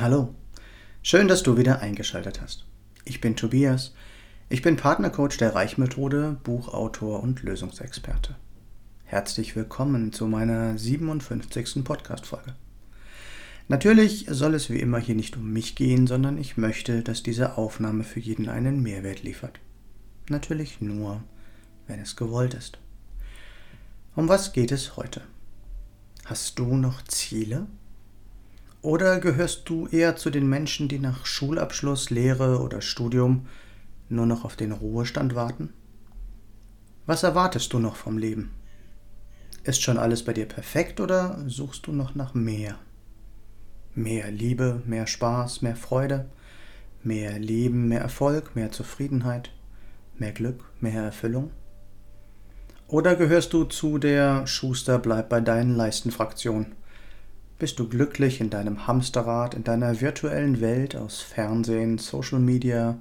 Hallo, schön, dass du wieder eingeschaltet hast. Ich bin Tobias, ich bin Partnercoach der Reichmethode, Buchautor und Lösungsexperte. Herzlich willkommen zu meiner 57. Podcast-Folge. Natürlich soll es wie immer hier nicht um mich gehen, sondern ich möchte, dass diese Aufnahme für jeden einen Mehrwert liefert. Natürlich nur, wenn es gewollt ist. Um was geht es heute? Hast du noch Ziele? Oder gehörst du eher zu den Menschen, die nach Schulabschluss, Lehre oder Studium nur noch auf den Ruhestand warten? Was erwartest du noch vom Leben? Ist schon alles bei dir perfekt oder suchst du noch nach mehr? Mehr Liebe, mehr Spaß, mehr Freude, mehr Leben, mehr Erfolg, mehr Zufriedenheit, mehr Glück, mehr Erfüllung? Oder gehörst du zu der Schuster bleib bei deinen Leisten Fraktion? Bist du glücklich in deinem Hamsterrad, in deiner virtuellen Welt aus Fernsehen, Social Media,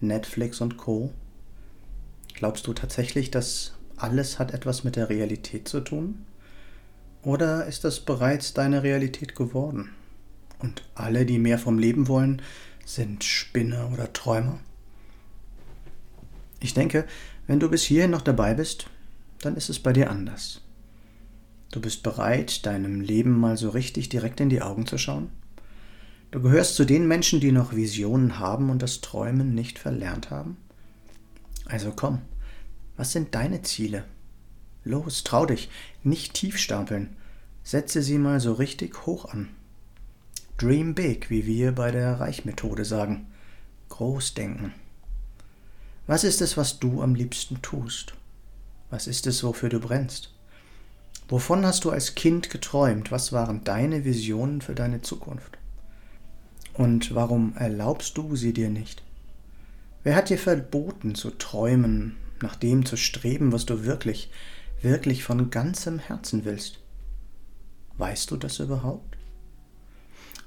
Netflix und Co? Glaubst du tatsächlich, dass alles hat etwas mit der Realität zu tun? Oder ist das bereits deine Realität geworden? Und alle, die mehr vom Leben wollen, sind Spinner oder Träumer? Ich denke, wenn du bis hierhin noch dabei bist, dann ist es bei dir anders. Du bist bereit, deinem Leben mal so richtig direkt in die Augen zu schauen? Du gehörst zu den Menschen, die noch Visionen haben und das Träumen nicht verlernt haben? Also komm, was sind deine Ziele? Los, trau dich, nicht tief stapeln. Setze sie mal so richtig hoch an. Dream big, wie wir bei der Reichmethode sagen. Groß denken. Was ist es, was du am liebsten tust? Was ist es, wofür du brennst? Wovon hast du als Kind geträumt? Was waren deine Visionen für deine Zukunft? Und warum erlaubst du sie dir nicht? Wer hat dir verboten zu träumen, nach dem zu streben, was du wirklich, wirklich von ganzem Herzen willst? Weißt du das überhaupt?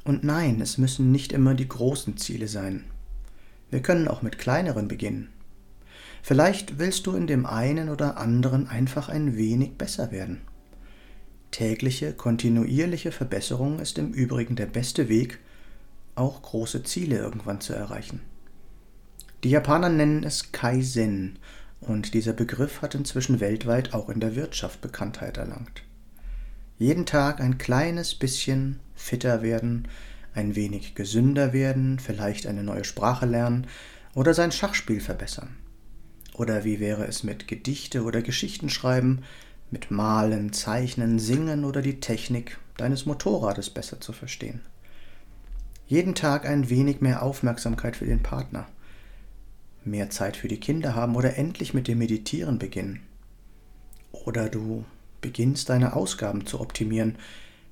Und nein, es müssen nicht immer die großen Ziele sein. Wir können auch mit kleineren beginnen. Vielleicht willst du in dem einen oder anderen einfach ein wenig besser werden. Tägliche, kontinuierliche Verbesserung ist im Übrigen der beste Weg, auch große Ziele irgendwann zu erreichen. Die Japaner nennen es Kaizen und dieser Begriff hat inzwischen weltweit auch in der Wirtschaft Bekanntheit erlangt. Jeden Tag ein kleines bisschen fitter werden, ein wenig gesünder werden, vielleicht eine neue Sprache lernen oder sein Schachspiel verbessern. Oder wie wäre es mit Gedichte oder Geschichten schreiben, mit Malen, Zeichnen, Singen oder die Technik deines Motorrades besser zu verstehen. Jeden Tag ein wenig mehr Aufmerksamkeit für den Partner, mehr Zeit für die Kinder haben oder endlich mit dem Meditieren beginnen. Oder du beginnst deine Ausgaben zu optimieren,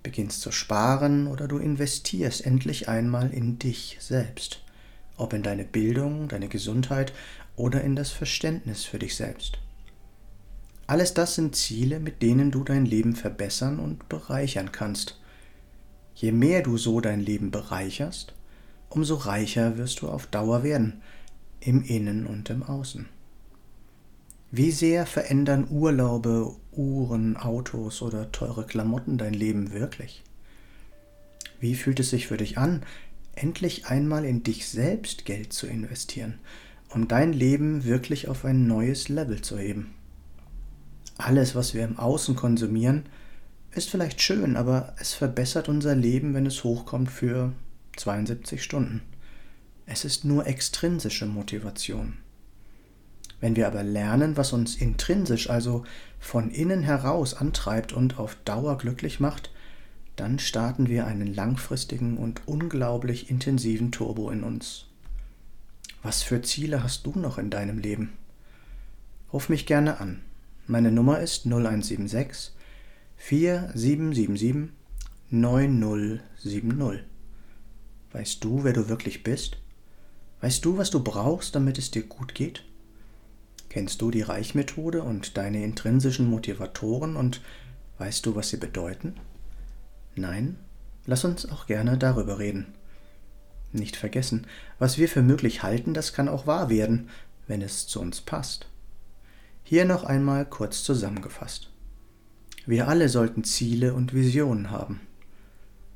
beginnst zu sparen oder du investierst endlich einmal in dich selbst, ob in deine Bildung, deine Gesundheit oder in das Verständnis für dich selbst. Alles das sind Ziele, mit denen du dein Leben verbessern und bereichern kannst. Je mehr du so dein Leben bereicherst, umso reicher wirst du auf Dauer werden, im Innen und im Außen. Wie sehr verändern Urlaube, Uhren, Autos oder teure Klamotten dein Leben wirklich? Wie fühlt es sich für dich an, endlich einmal in dich selbst Geld zu investieren, um dein Leben wirklich auf ein neues Level zu heben? Alles, was wir im Außen konsumieren, ist vielleicht schön, aber es verbessert unser Leben, wenn es hochkommt für 72 Stunden. Es ist nur extrinsische Motivation. Wenn wir aber lernen, was uns intrinsisch, also von innen heraus antreibt und auf Dauer glücklich macht, dann starten wir einen langfristigen und unglaublich intensiven Turbo in uns. Was für Ziele hast du noch in deinem Leben? Ruf mich gerne an. Meine Nummer ist 0176 4777 9070. Weißt du, wer du wirklich bist? Weißt du, was du brauchst, damit es dir gut geht? Kennst du die Reichmethode und deine intrinsischen Motivatoren und weißt du, was sie bedeuten? Nein? Lass uns auch gerne darüber reden. Nicht vergessen, was wir für möglich halten, das kann auch wahr werden, wenn es zu uns passt. Hier noch einmal kurz zusammengefasst. Wir alle sollten Ziele und Visionen haben.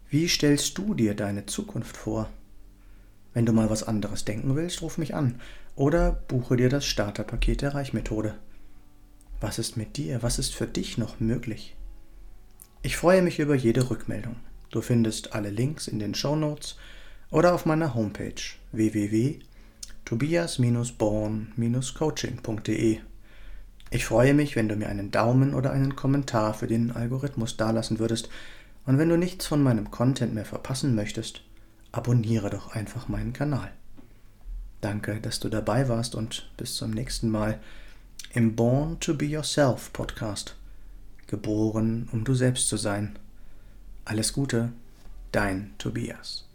Wie stellst du dir deine Zukunft vor? Wenn du mal was anderes denken willst, ruf mich an oder buche dir das Starterpaket der Reichmethode. Was ist mit dir? Was ist für dich noch möglich? Ich freue mich über jede Rückmeldung. Du findest alle Links in den Show Notes oder auf meiner Homepage www.tobias-born-coaching.de. Ich freue mich, wenn du mir einen Daumen oder einen Kommentar für den Algorithmus dalassen würdest und wenn du nichts von meinem Content mehr verpassen möchtest, abonniere doch einfach meinen Kanal. Danke, dass du dabei warst und bis zum nächsten Mal im Born to Be Yourself Podcast. Geboren, um du selbst zu sein. Alles Gute, dein Tobias.